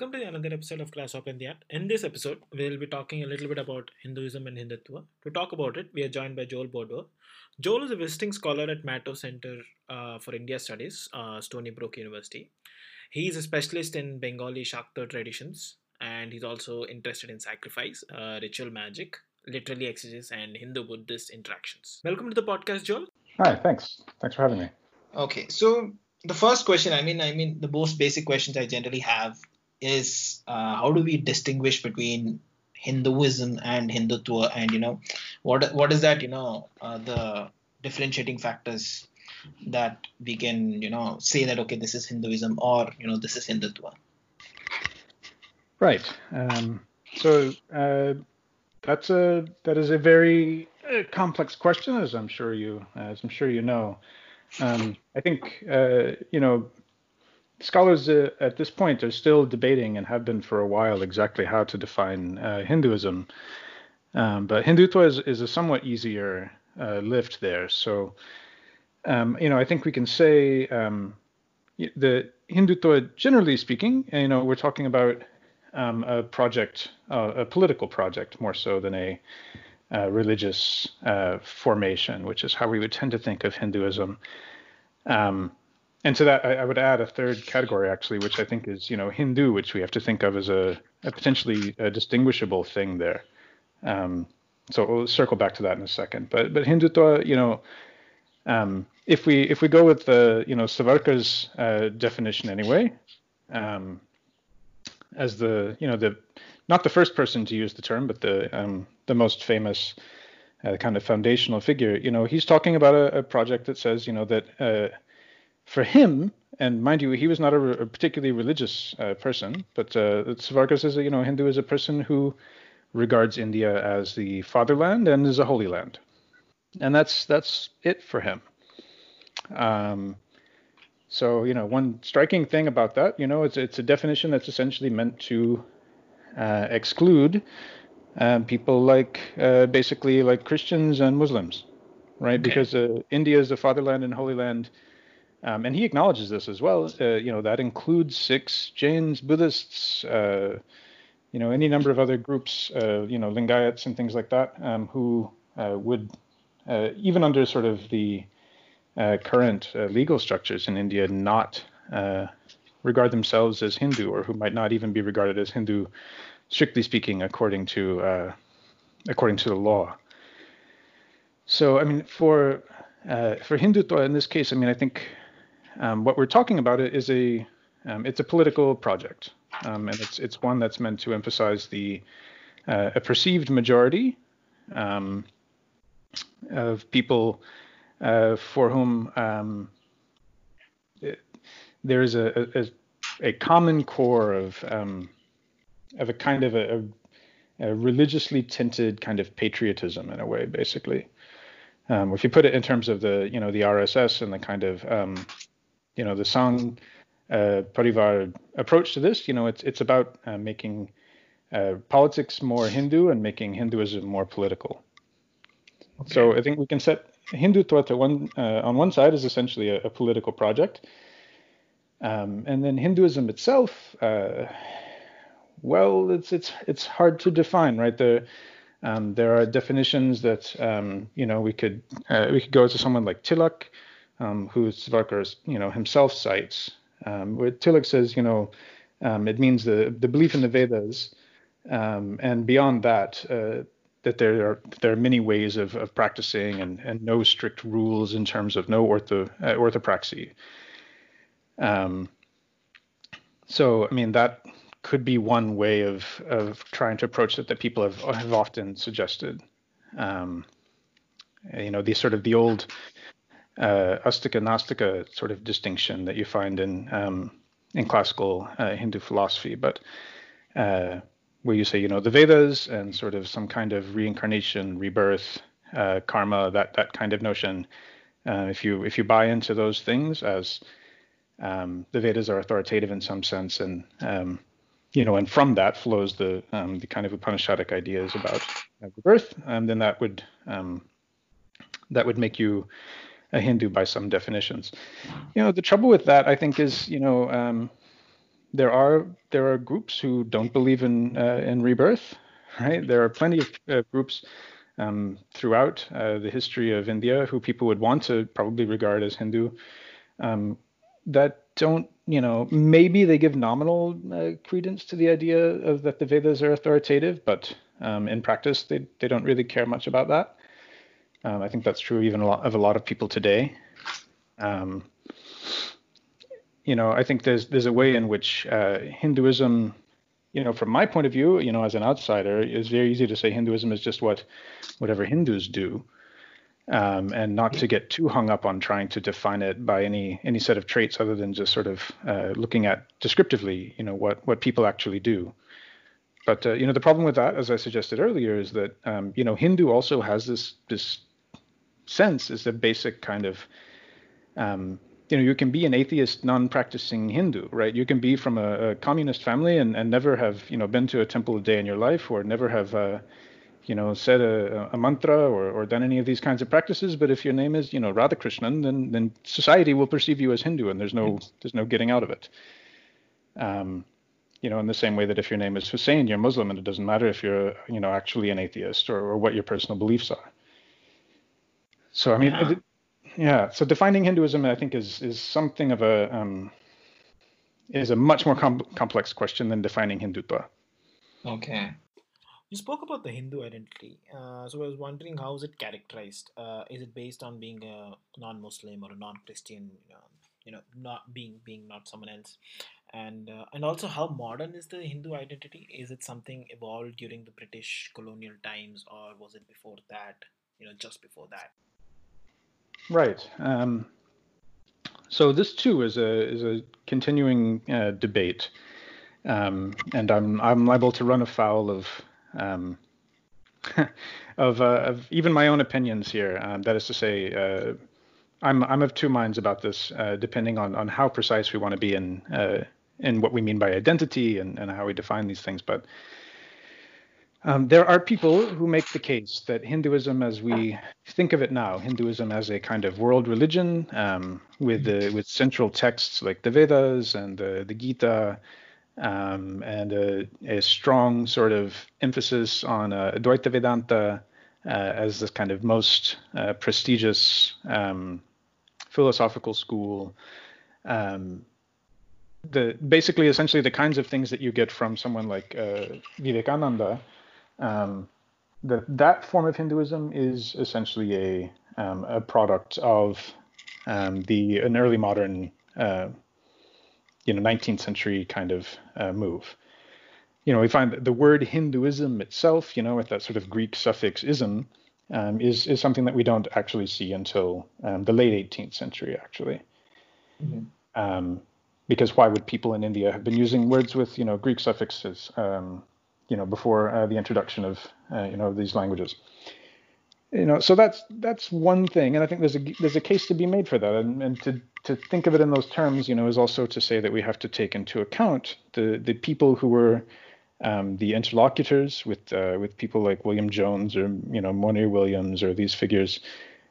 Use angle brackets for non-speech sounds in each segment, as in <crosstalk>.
Welcome to another episode of Class of India. In this episode, we'll be talking a little bit about Hinduism and Hindutva. To talk about it, we are joined by Joel Bordeaux. Joel is a visiting scholar at Mattoo Center uh, for India Studies, uh, Stony Brook University. He is a specialist in Bengali Shakta traditions, and he's also interested in sacrifice, uh, ritual magic, literally exegesis, and Hindu-Buddhist interactions. Welcome to the podcast, Joel. Hi, thanks. Thanks for having me. Okay, so the first question, I mean, I mean, the most basic questions I generally have is uh, how do we distinguish between Hinduism and Hindutva, and you know, what what is that, you know, uh, the differentiating factors that we can, you know, say that okay, this is Hinduism or you know, this is Hindutva. Right. Um, so uh, that's a that is a very uh, complex question, as I'm sure you as I'm sure you know. Um, I think uh, you know scholars uh, at this point are still debating and have been for a while exactly how to define uh, Hinduism. Um, but Hindutva is, is, a somewhat easier uh, lift there. So, um, you know, I think we can say um, the Hindutva, generally speaking, you know, we're talking about um, a project, uh, a political project more so than a uh, religious uh, formation, which is how we would tend to think of Hinduism. Um, and to that, I, I, would add a third category actually, which I think is you know Hindu, which we have to think of as a, a potentially a distinguishable thing there. Um, so we'll circle back to that in a second. But but Hindutva, you know, um, if we if we go with the you know Savarkar's uh, definition anyway, um, as the you know the not the first person to use the term, but the um, the most famous uh, kind of foundational figure. You know, he's talking about a, a project that says you know that uh, for him, and mind you, he was not a, a particularly religious uh, person, but uh, Savarkar says that you know Hindu is a person who regards India as the fatherland and as a holy land, and that's that's it for him. Um, so you know, one striking thing about that, you know, it's it's a definition that's essentially meant to uh, exclude um, people like uh, basically like Christians and Muslims, right? Okay. Because uh, India is the fatherland and holy land um, and he acknowledges this as well. Uh, you know, that includes Sikhs, Jains, Buddhists, uh, you know, any number of other groups, uh, you know, Lingayats and things like that, um, who uh, would, uh, even under sort of the uh, current legal structures in India, not regard themselves as Hindu, or who might not even be regarded as Hindu, strictly speaking, according to according to the law. So, I mean, for uh, for Hindutva in this case, I mean, I think um, what we're talking about is a um, it's a political project, um, and it's it's one that's meant to emphasize the uh, a perceived majority um, of people uh, for whom um, it, there is a, a, a common core of um, of a kind of a, a, religiously tinted kind of patriotism in a way, basically. Um, if you put it in terms of the you know the RSS and the kind of um, you know the Sangh uh, Parivar approach to this. You know, it's it's about uh, making uh, politics more Hindu and making Hinduism more political. Okay. So I think we can set Hindutva to one uh, on one side is essentially a, a political project, um, and then Hinduism itself. Uh, well, it's it's it's hard to define, right? The um, there are definitions that um, you know we could uh, we could go to someone like Tilak, um, who Savarkar, you know, himself cites, um, where Tilak says, you know, um, it means the the belief in the Vedas, um, and beyond that, uh, that there are there are many ways of, of practicing and, and no strict rules in terms of no ortho uh, orthopraxy. Um, so I mean that could be one way of of trying to approach it that people have have often suggested. Um, you know, the sort of the old uh, Astika Nastika sort of distinction that you find in um, in classical uh, Hindu philosophy, but uh, where you say, you know, the Vedas and sort of some kind of reincarnation, rebirth, uh, karma, that that kind of notion. Uh, if you if you buy into those things as um, the Vedas are authoritative in some sense, and um, you know, and from that flows the um, the kind of Upanishadic ideas about rebirth, and then that would um, that would make you a Hindu by some definitions. You know, the trouble with that, I think, is you know, um, there are there are groups who don't believe in uh, in rebirth, right? There are plenty of uh, groups um, throughout uh, the history of India who people would want to probably regard as Hindu um, that don't, you know, maybe they give nominal uh, credence to the idea of that the Vedas are authoritative, but um, in practice they they don't really care much about that. Um, I think that's true even a lot of a lot of people today. Um, you know, I think there's there's a way in which uh, Hinduism, you know, from my point of view, you know, as an outsider, it's very easy to say Hinduism is just what whatever Hindus do, um, and not to get too hung up on trying to define it by any any set of traits other than just sort of uh, looking at descriptively, you know, what what people actually do. But uh, you know, the problem with that, as I suggested earlier, is that um, you know Hindu also has this this sense is a basic kind of um, you know you can be an atheist non-practicing hindu right? You can be from a, a, communist family and, and never have you know been to a temple a day in your life or never have uh, you know said a, a mantra or, or done any of these kinds of practices. But if your name is you know radhakrishnan then then society will perceive you as hindu and there's no there's no getting out of it. Um, you know in the same way that if your name is hussein you're muslim and it doesn't matter if you're you know actually an atheist or, or what your personal beliefs are so i mean yeah. yeah. So defining Hinduism, I think, is is something of a um, is a much more com- complex question than defining Hindutva. Okay. You spoke about the Hindu identity. Uh, so I was wondering, how is it characterized? Uh, is it based on being a non-Muslim or a non-Christian? You know, you know, not being being not someone else, and uh, and also how modern is the Hindu identity? Is it something evolved during the British colonial times, or was it before that? You know, just before that. Right. Um, so this too is a is a continuing uh, debate, um, and I'm I'm liable to run afoul of um, <laughs> of, uh, of even my own opinions here. Um, that is to say, uh, I'm I'm of two minds about this, uh, depending on on how precise we want to be in uh, in what we mean by identity and and how we define these things, but. Um, there are people who make the case that Hinduism, as we think of it now, Hinduism as a kind of world religion um, with the, with central texts like the Vedas and the, the Gita, um, and a, a, strong sort of emphasis on uh, Advaita Vedanta uh, as the kind of most uh, prestigious um, philosophical school. Um, the basically, essentially, the kinds of things that you get from someone like uh, Vivekananda um, that that form of Hinduism is essentially a um, a product of um, the an early modern uh, you know 19th century kind of uh, move. You know, we find that the word Hinduism itself, you know, with that sort of Greek suffix ism, um, is is something that we don't actually see until um, the late 18th century, actually. Mm-hmm. Um, because why would people in India have been using words with you know Greek suffixes? Um, you know before uh, the introduction of uh, you know these languages you know so that's that's one thing and i think there's a there's a case to be made for that and, and to to think of it in those terms you know is also to say that we have to take into account the the people who were um, the interlocutors with uh, with people like William Jones or you know Monier Williams or these figures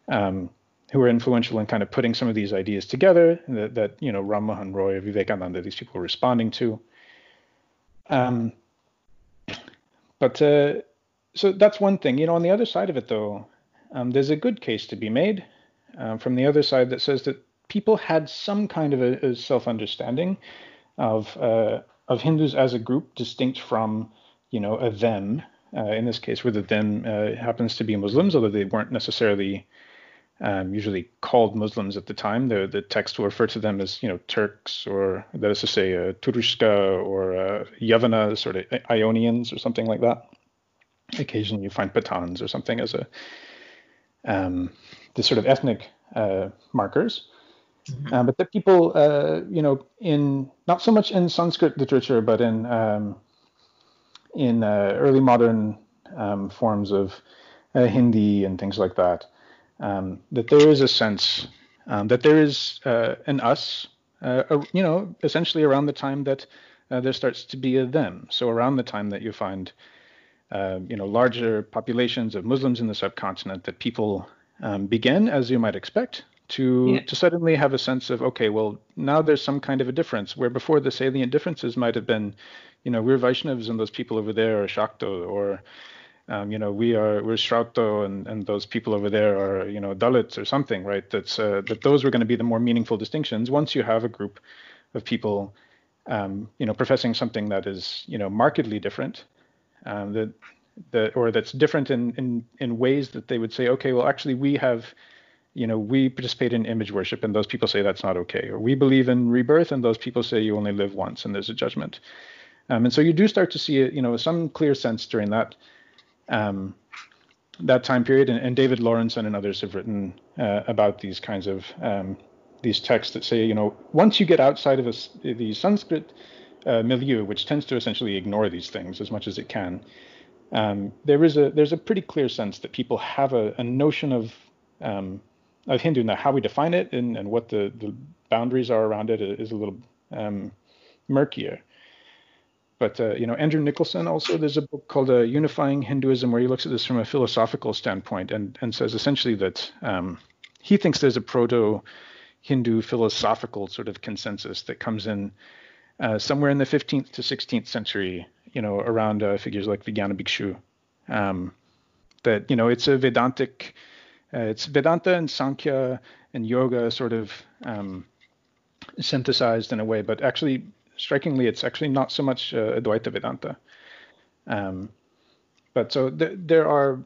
um, who were influential in kind of putting some of these ideas together that, that you know Ram Mohan Roy, Vivekananda, these people were responding to. Um, but uh, so that's one thing. You know, on the other side of it, though, um, there's a good case to be made um, from the other side that says that people had some kind of a, a self-understanding of uh, of Hindus as a group, distinct from, you know, a them. Uh, in this case, where the them uh, happens to be Muslims, although they weren't necessarily um, usually called Muslims at the time. The the text will refer to them as you know Turks or that is to say uh, Turushka or uh, Yavana, sort of Ionians or something like that. Occasionally you find Pathans or something as a um, the sort of ethnic uh, markers. Mm-hmm. Um, but the people, uh, you know, in not so much in Sanskrit literature, but in um, in uh, early modern um, forms of uh, Hindi and things like that, um, that there is a sense um, that there is uh, an us, uh, you know, essentially around the time that uh, there starts to be a them. So around the time that you find, uh, you know, larger populations of Muslims in the subcontinent, that people um, begin, as you might expect, to Yeah. to suddenly have a sense of okay, well now there's some kind of a difference where before the salient differences might have been, you know, we're Vaishnavas and those people over there are Shakto, or um, you know, we are we're Shrauto and and those people over there are you know Dalits or something, right? That's uh, that those were going to be the more meaningful distinctions once you have a group of people, um, you know, professing something that is you know markedly different, um, that that or that's different in in in ways that they would say, okay, well actually we have you know, we participate in image worship and those people say that's not okay. Or we believe in rebirth and those people say you only live once and there's a judgment. Um, and so you do start to see, you know, some clear sense during that um, that time period. And, and, David Lorenzen and others have written uh, about these kinds of um, these texts that say, you know, once you get outside of a, the Sanskrit uh, milieu, which tends to essentially ignore these things as much as it can, um, there is a there's a pretty clear sense that people have a, a notion of um, of Hindu now how we define it and, and what the, the boundaries are around it is a little um, murkier. But uh, you know, Andrew Nicholson also there's a book called uh, Unifying Hinduism where he looks at this from a philosophical standpoint and and says essentially that um, he thinks there's a proto Hindu philosophical sort of consensus that comes in uh, somewhere in the 15th to 16th century, you know, around uh, figures like Vijnana Bhikshu. Um, that you know it's a Vedantic, uh, it's Vedanta and Sankhya and Yoga sort of um, synthesized in a way, but actually strikingly, it's actually not so much uh, Advaita Vedanta. Um, but so th- there are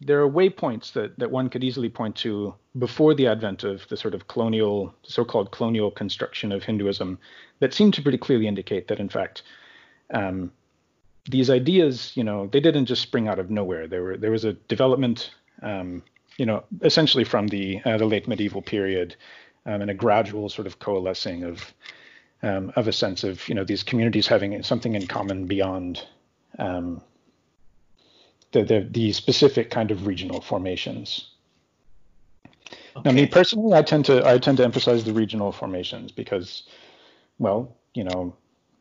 there are waypoints that that one could easily point to before the advent of the sort of colonial, so-called colonial construction of Hinduism, that seem to pretty clearly indicate that, in fact, um, these ideas, you know, they didn't just spring out of nowhere. There were there was a development, um, you know, essentially from the uh, the late medieval period, um, and a gradual sort of coalescing of um, of a sense of you know these communities having something in common beyond um, the, the, the specific kind of regional formations. Okay. Now, me personally, I tend to I tend to emphasize the regional formations because, well, you know,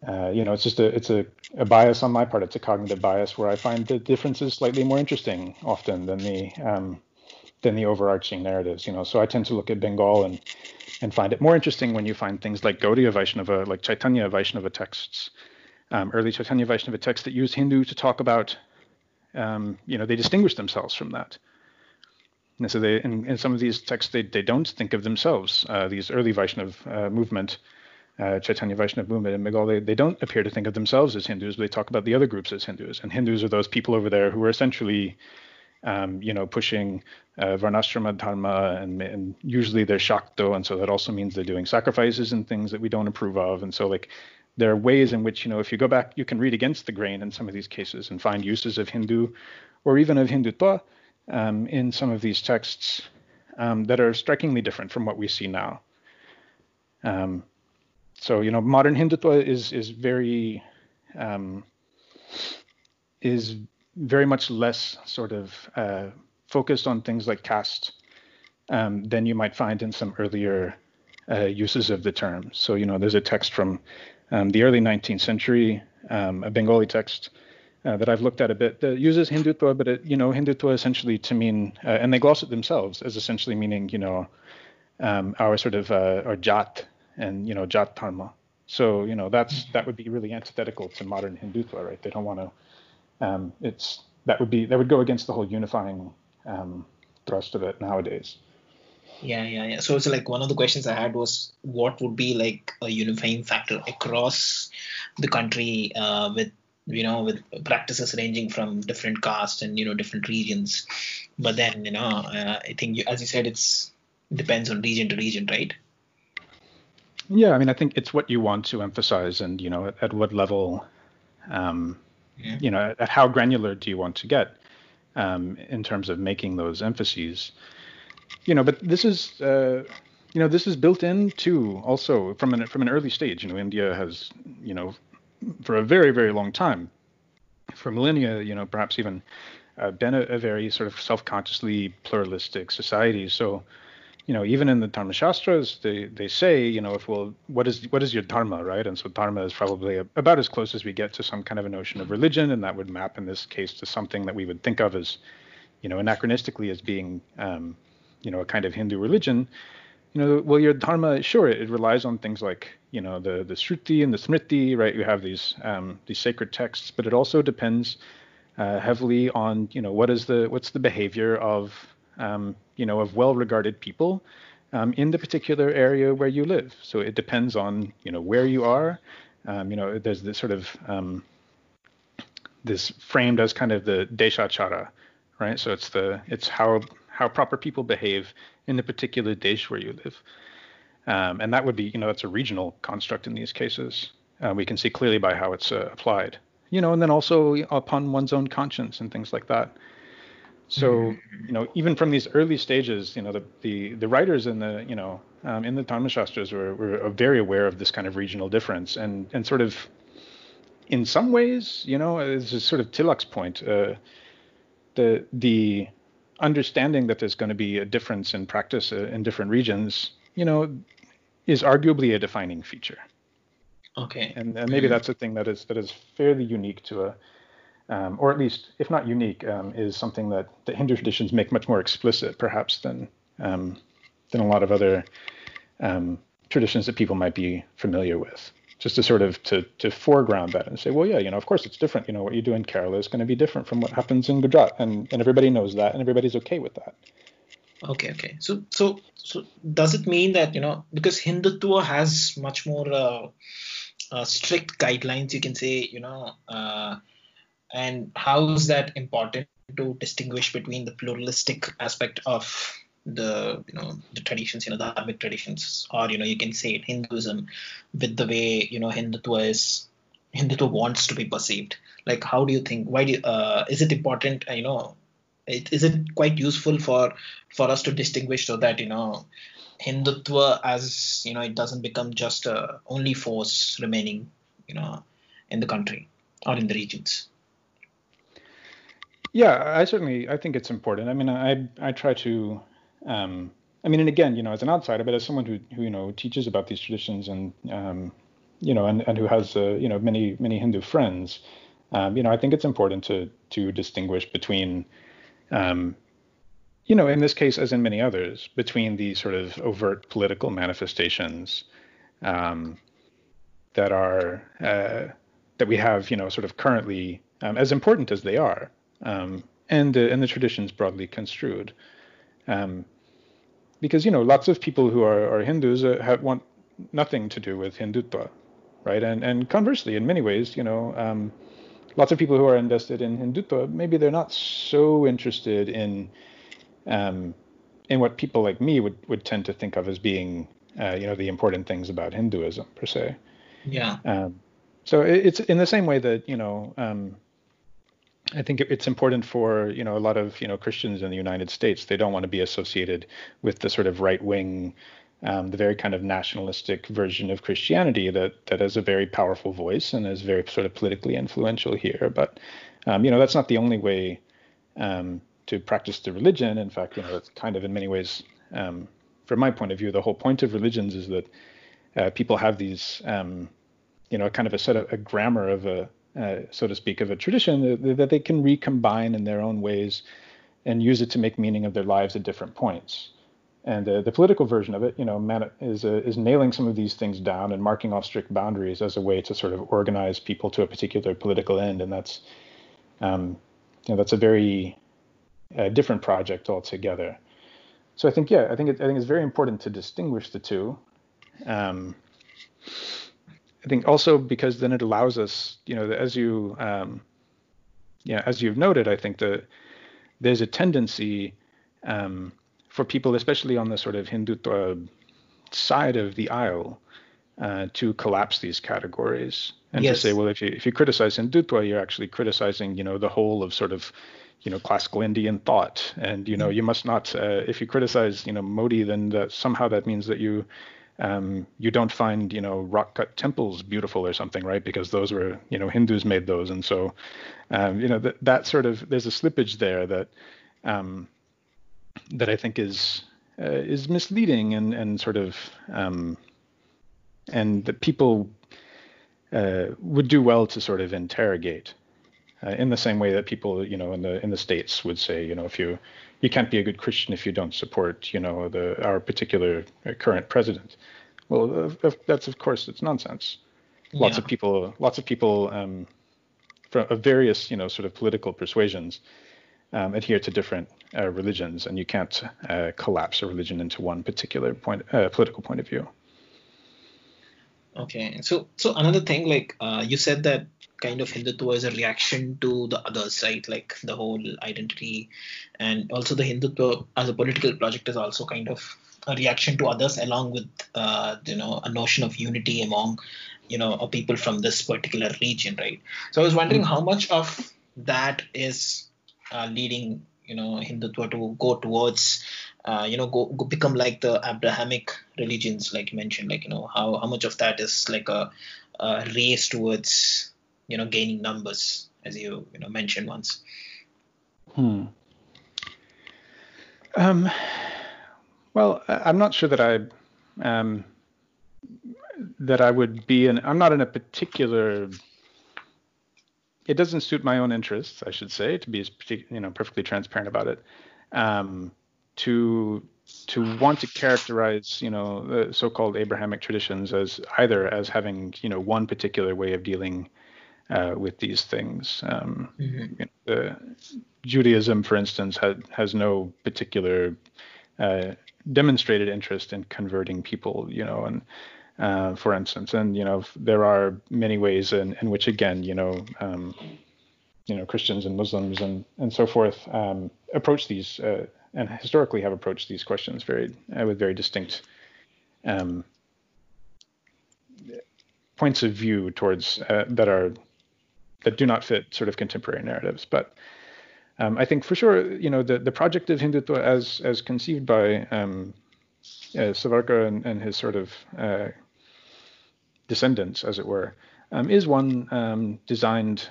uh, you know, it's just a it's a, a bias on my part. It's a cognitive bias where I find the differences slightly more interesting often than the um, than the overarching narratives. You know, so I tend to look at Bengal and and find it more interesting when you find things like Gaudiya Vaishnava, like Chaitanya Vaishnava texts, um, early Chaitanya Vaishnava texts that use Hindu to talk about, um, you know, they distinguish themselves from that. And so they, in, in some of these texts, they, they don't think of themselves, uh, these early Vaishnav uh, movement, uh, Chaitanya Vaishnava movement in Bengal, they, they don't appear to think of themselves as Hindus, but they talk about the other groups as Hindus. And Hindus are those people over there who are essentially um, you know, pushing uh, Varnashrama Dharma, and, and usually they're Shakto, and so that also means they're doing sacrifices and things that we don't approve of. And so, like, there are ways in which, you know, if you go back, you can read against the grain in some of these cases and find uses of Hindu or even of Hindutva um, in some of these texts um, that are strikingly different from what we see now. Um, so, you know, modern Hindutva is is very um, is very much less sort of uh, focused on things like caste um, than you might find in some earlier uh, uses of the term. So, you know, there's a text from um, the early 19th century, um, a Bengali text uh, that I've looked at a bit that uses Hindutva, but it, you know, Hindutva essentially to mean, uh, and they gloss it themselves as essentially meaning, you know, um, our sort of uh, our Jat and you know Jat Dharma. So, you know, that's that would be really antithetical to modern Hindutva, right? They don't want to um, it's that would be that would go against the whole unifying um, thrust of it nowadays. Yeah, yeah, yeah. So it's like one of the questions I had was what would be like a unifying factor across the country uh, with you know with practices ranging from different castes and you know different regions. But then you know uh, I think you, as you said it's it depends on region to region, right? Yeah, I mean I think it's what you want to emphasize and you know at, at what level. Um, Yeah. you know at how granular do you want to get um, in terms of making those emphases? You know but this is uh, you know this is built in too also from an from an early stage. You know india has you know for a very very long time for millennia you know perhaps even uh, been a, a very sort of self-consciously pluralistic society. So you know, even in the Dharma Shastras, they, they say, you know, if well, what is what is your dharma, right? And so dharma is probably a, about as close as we get to some kind of a notion of religion, and that would map in this case to something that we would think of as, you know, anachronistically as being, um, you know, a kind of Hindu religion. you know, well, your dharma, sure, it relies on things like you know the the Shruti and the Smriti, right? You have these um, these sacred texts, but it also depends uh, heavily on you know what is the what's the behavior of um, you know of well-regarded people um, in the particular area where you live. So it depends on you know where you are. Um, you know, there's this sort of um, this framed as kind of the deshachara, right? So it's the it's how how proper people behave in the particular desh where you live. Um, and that would be, you know, that's a regional construct in these cases. Uh, we can see clearly by how it's uh, applied, you know, and then also upon one's own conscience and things like that. So, mm-hmm. you know, even from these early stages, you know, the the, the writers in the, you know, um, in the Dharma Shastras were, were very aware of this kind of regional difference and and sort of, in some ways, you know, this is sort of Tilak's point. Uh, the the understanding that there's going to be a difference in practice uh, in different regions, you know, is arguably a defining feature. Okay. And, and maybe that's a thing that is that is fairly unique to a, um, or at least if not unique, um, is something that the Hindu traditions make much more explicit, perhaps than um, than a lot of other um, traditions that people might be familiar with. Just to sort of to to foreground that and say, well, yeah, you know, of course it's different. You know, what you do in Kerala is going to be different from what happens in Gujarat, and and everybody knows that, and everybody's okay with that. Okay, okay. So, so, so does it mean that you know because Hindutva has much more uh, uh, strict guidelines, you can say, you know, uh, and how is that important to distinguish between the pluralistic aspect of the you know the traditions, you know, the Dharmic traditions, or you know, you can say it Hinduism with the way you know Hindutva is Hindutva wants to be perceived. Like, how do you think? Why do you, uh, is it important? Uh, you know, it, is it quite useful for for us to distinguish so that you know Hindutva as you know it doesn't become just a only force remaining you know in the country or in the regions. Yeah, I certainly I think it's important. I mean, I I try to. Um, I mean, and again, you know, as an outsider, but as someone who, who you know teaches about these traditions and um, you know, and, and who has uh, you know many many Hindu friends, um, you know, I think it's important to to distinguish between um, you know, in this case, as in many others, between the sort of overt political manifestations um, that are uh, that we have, you know, sort of currently, um, as important as they are, um, and uh, and the traditions broadly construed, um, because you know, lots of people who are, are Hindus uh, have, want nothing to do with Hindutva, right? And and conversely, in many ways, you know um, lots of people who are invested in Hindutva, maybe they're not so interested in um, in what people like me would, would tend to think of as being, uh, you know, the important things about Hinduism per se. Yeah. Um, so it's in the same way that you know, um, I think it's important for you know a lot of you know Christians in the United States. They don't want to be associated with the sort of right wing um, the very kind of nationalistic version of Christianity that that has a very powerful voice and is very sort of politically influential here. But um, you know that's not the only way um, to practice the religion. In fact, you know it's kind of in many ways, um, from my point of view, the whole point of religions is that uh, people have these um, you know kind of a set of a grammar of a uh, so to speak of a tradition that, they can recombine in their own ways and use it to make meaning of their lives at different points. And uh, the political version of it, you know, is uh, is nailing some of these things down and marking off strict boundaries as a way to sort of organize people to a particular political end, and that's, um, you know, that's a very uh, different project altogether. So I think, yeah, I think it, I think it's very important to distinguish the two. Um, I think also because then it allows us, you know, as you, um, yeah, as you've noted, I think that there's a tendency. Um, for people, especially on the sort of Hindutva side of the aisle, uh, to collapse these categories and yes. to say, well, if you if you criticize Hindutva, you're actually criticizing, you know, the whole of sort of, you know, classical Indian thought, and you know, you must not. Uh, if you criticize, you know, Modi, then that, somehow that means that you um, you don't find you know rock cut temples beautiful or something, right? Because those were you know Hindus made those, and so um, you know that that sort of there's a slippage there that um, that I think is uh, is misleading and and sort of um, and that people uh, would do well to sort of interrogate. Uh, in the same way that people, you know, in the in the states would say, you know, if you you can't be a good Christian if you don't support, you know, the our particular uh, current president. Well, that's of course it's nonsense. Lots yeah. of people, lots of people um, from various, you know, sort of political persuasions um, adhere to different uh, religions, and you can't uh, collapse a religion into one particular point, uh, political point of view. Okay, so so another thing, like uh, you said that kind of Hindutva is a reaction to the other side, like the whole identity, and also the Hindutva as a political project is also kind of a reaction to others, along with uh, you know a notion of unity among you know people from this particular region, right? So I was wondering mm-hmm. how much of that is uh, leading you know Hindutva to go towards uh, you know go, go, become like the Abrahamic religions, like you mentioned, like you know how how much of that is like a, a race towards you know gaining numbers, as you you know mentioned once. Hmm. Um. Well, I'm not sure that I um that I would be in. I'm not in a particular it doesn't suit my own interests, I should say, to be as you know perfectly transparent about it. Um, to to want to characterize you know the so-called Abrahamic traditions as either as having you know one particular way of dealing uh, with these things. Um, mm-hmm. you know, Judaism, for instance, had, has no particular uh, demonstrated interest in converting people, you know, and uh, for instance. And you know, there are many ways in, in which, again, you know, um, you know, Christians and Muslims and and so forth um, approach these uh, and historically have approached these questions very uh, with very distinct um, points of view towards uh, that are that do not fit sort of contemporary narratives, but. Um, I think for sure, you know, the, the project of Hindutva as as conceived by um, uh, Savarkar and, and, his sort of uh, descendants, as it were, um, is one um, designed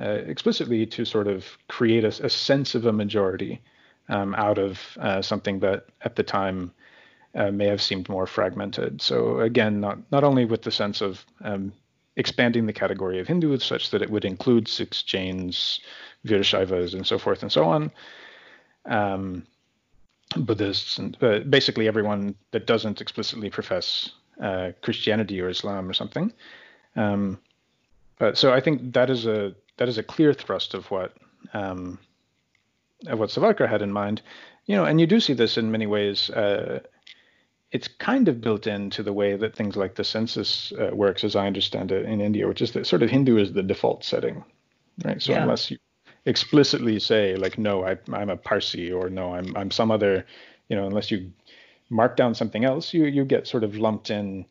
uh, explicitly to sort of create a, a sense of a majority um, out of uh, something that at the time uh, may have seemed more fragmented. So again, not not only with the sense of um, expanding the category of Hindus such that it would include Sikhs Jains, Virashaivas, and so forth and so on. Um, Buddhists and uh, basically everyone that doesn't explicitly profess uh, Christianity or Islam or something. Um, but so I think that is a that is a clear thrust of what um, of what Savarkar had in mind. You know, and you do see this in many ways. Uh, it's kind of built into the way that things like the census uh, works, as I understand it, in India, which is that sort of Hindu is the default setting, right? So yeah. unless you explicitly say like, no, I, I'm a Parsi, or no, I'm I'm some other, you know, unless you mark down something else, you you get sort of lumped in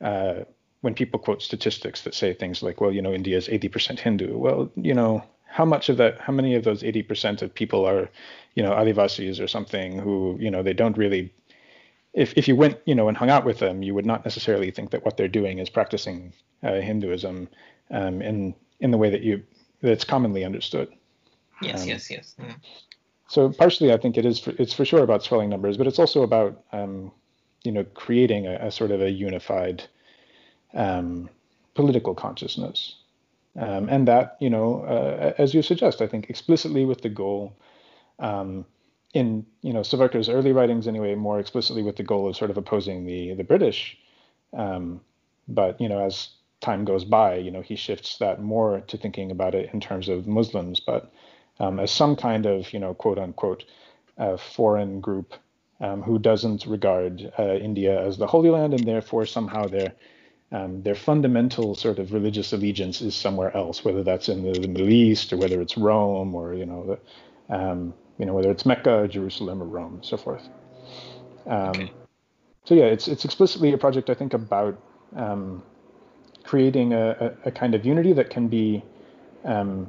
uh, when people quote statistics that say things like, well, you know, India is 80% Hindu. Well, you know, how much of that, how many of those 80% of people are, you know, Adivasis or something who, you know, they don't really. If, if you went, you know, and hung out with them, you would not necessarily think that what they're doing is practicing uh, Hinduism um, in in the way that you that's commonly understood. Yes, um, yes, yes. Mm so partially, I think it is for, it's for sure about swelling numbers, but it's also about um, you know creating a, a, sort of a unified um, political consciousness, um, and that you know uh, as you suggest, I think explicitly with the goal. Um, in you know Savarkar's early writings, anyway, more explicitly with the goal of sort of opposing the the British, um, but you know as time goes by, you know he shifts that more to thinking about it in terms of Muslims, but um, as some kind of, you know, quote unquote, uh, foreign group um, who doesn't regard uh, India as the Holy Land, and therefore somehow their um, their fundamental sort of religious allegiance is somewhere else, whether that's in the, the Middle East or whether it's Rome or you know the, um, you know whether it's Mecca, or Jerusalem, or Rome, and so forth. Um, okay. So yeah, it's it's explicitly a project I think about um, creating a, a, a, kind of unity that can be um,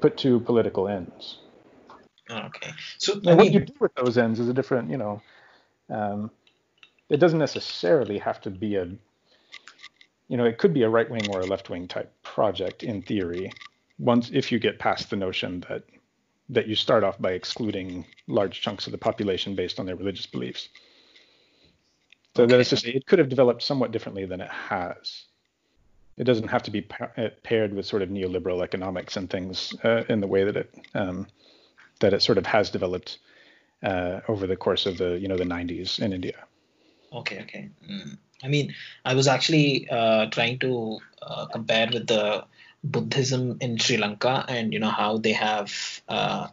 put to political ends. Okay. So and what you do with those ends is a different, you know, um, it doesn't necessarily have to be a, you know, it could be a right wing or a left wing type project in theory. Once if you get past the notion that that you start off by excluding large chunks of the population based on their religious beliefs. So okay. that is to say, it could have developed somewhat differently than it has. it doesn't have to be paired with sort of neoliberal economics and things uh, in the way that it um, that it sort of has developed uh, over the course of the you know the 90s in India. Okay, okay. Mm. I mean, I was actually uh, trying to uh, compare with the Buddhism in Sri Lanka and you know how they have uh,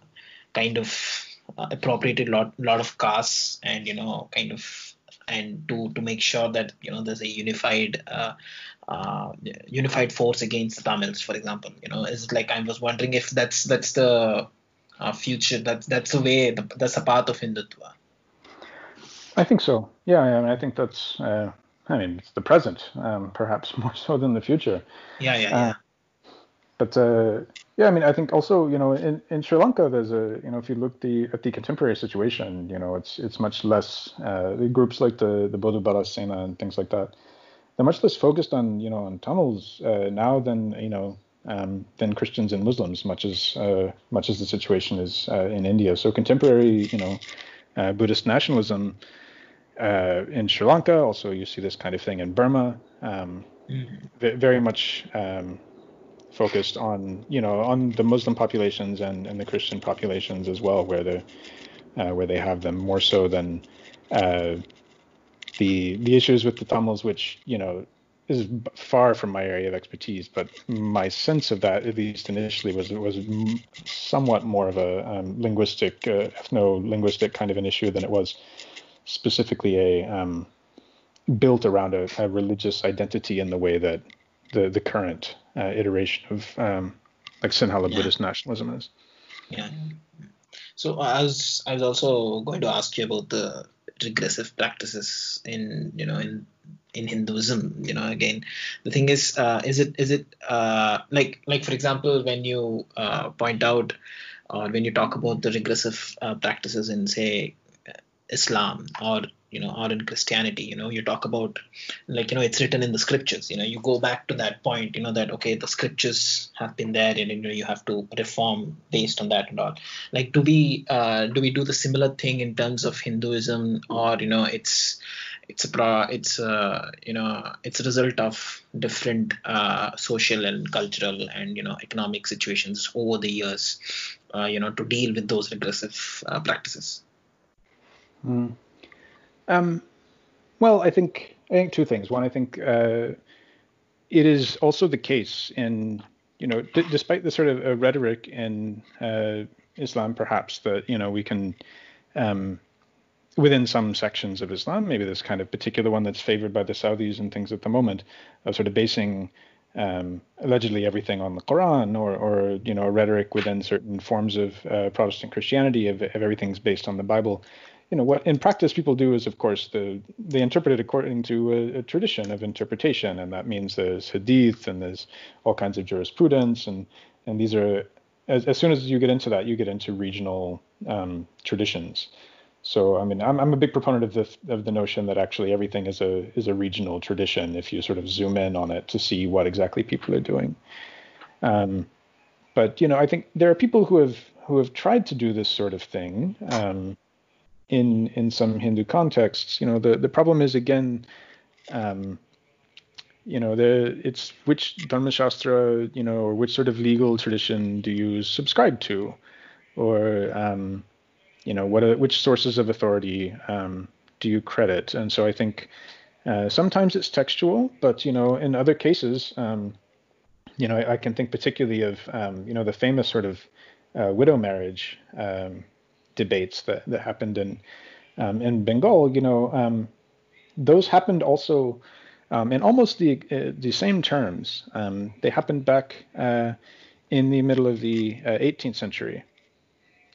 kind of uh, appropriated lot lot of castes and you know kind of and to to make sure that you know there's a unified uh, uh, unified force against the Tamils, for example. You know, is like I was wondering if that's that's the future. That's that's the way. That's a path of Hindutva. I think so. Yeah, I, mean, I think that's. Uh, I mean, it's the present, um, perhaps <laughs> more so than the future. Yeah, yeah, yeah. Uh, but uh, yeah, I mean, I think also, you know, in, in Sri Lanka, there's a, you know, if you look the at the contemporary situation, you know, it's it's much less uh, groups like the the Bodu Bala Sena and things like that. They're much less focused on, you know, on Tamils uh, now than you know um, than Christians and Muslims, much as uh, much as the situation is uh, in India. So contemporary, you know, uh, Buddhist nationalism in Sri Lanka, also you see this kind of thing in Burma. Um, mm-hmm. Very much. Um, focused on you know on the Muslim populations and, and the Christian populations as well, where the uh, where they have them more so than uh, the the issues with the Tamils, which you know is far from my area of expertise. But my sense of that, at least initially, was was somewhat more of a um, linguistic, uh, ethno-linguistic kind of an issue than it was specifically a um, built around a, a religious identity in the way that the the current uh, iteration of um, like Sinhala yeah. Buddhist nationalism is. Yeah. So I was I was also going to ask you about the regressive practices in you know in in Hinduism. You know, again, the thing is, uh, is it is it uh, like like for example, when you uh, point out or when you talk about the regressive uh, practices in say Islam or you know or in christianity you know you talk about like you know it's written in the scriptures you know you go back to that point you know that okay the scriptures have been there and you know you have to reform based on that and all like do we uh, do we do the similar thing in terms of hinduism or you know it's it's a pro it's a you know it's a result of different uh, social and cultural and you know economic situations over the years uh, you know to deal with those regressive uh, practices mm. Um, well, I think I think two things. One, I think uh, it is also the case in you know, d- despite the sort of uh, rhetoric in uh, Islam, perhaps that you know we can. Um, within some sections of Islam, maybe this kind of particular one that's favored by the Saudis and things at the moment, of sort of basing um, allegedly everything on the Quran, or, or you know, a rhetoric within certain forms of uh, Protestant Christianity of, of everything's based on the Bible you know what in practice people do is of course the they interpret it according to a, a, tradition of interpretation and that means there's hadith and there's all kinds of jurisprudence and and these are as, as soon as you get into that you get into regional um, traditions. So I mean I'm, I'm a big proponent of the of the notion that actually everything is a is a regional tradition if you sort of zoom in on it to see what exactly people are doing. Um, but you know I think there are people who have who have tried to do this sort of thing um, in in some Hindu contexts. You know, the the problem is again, um, you know, the it's which Dharma Shastra, you know, or which sort of legal tradition do you subscribe to, or um, you know, what are, which sources of authority um, do you credit? And so I think uh, sometimes it's textual, but you know, in other cases, um, you know, I, I, can think particularly of um, you know the famous sort of uh, widow marriage um, debates that, that happened in um, in Bengal, you know, um, those happened also um, in almost the uh, the same terms. Um, they happened back uh, in the middle of the uh, 18th century.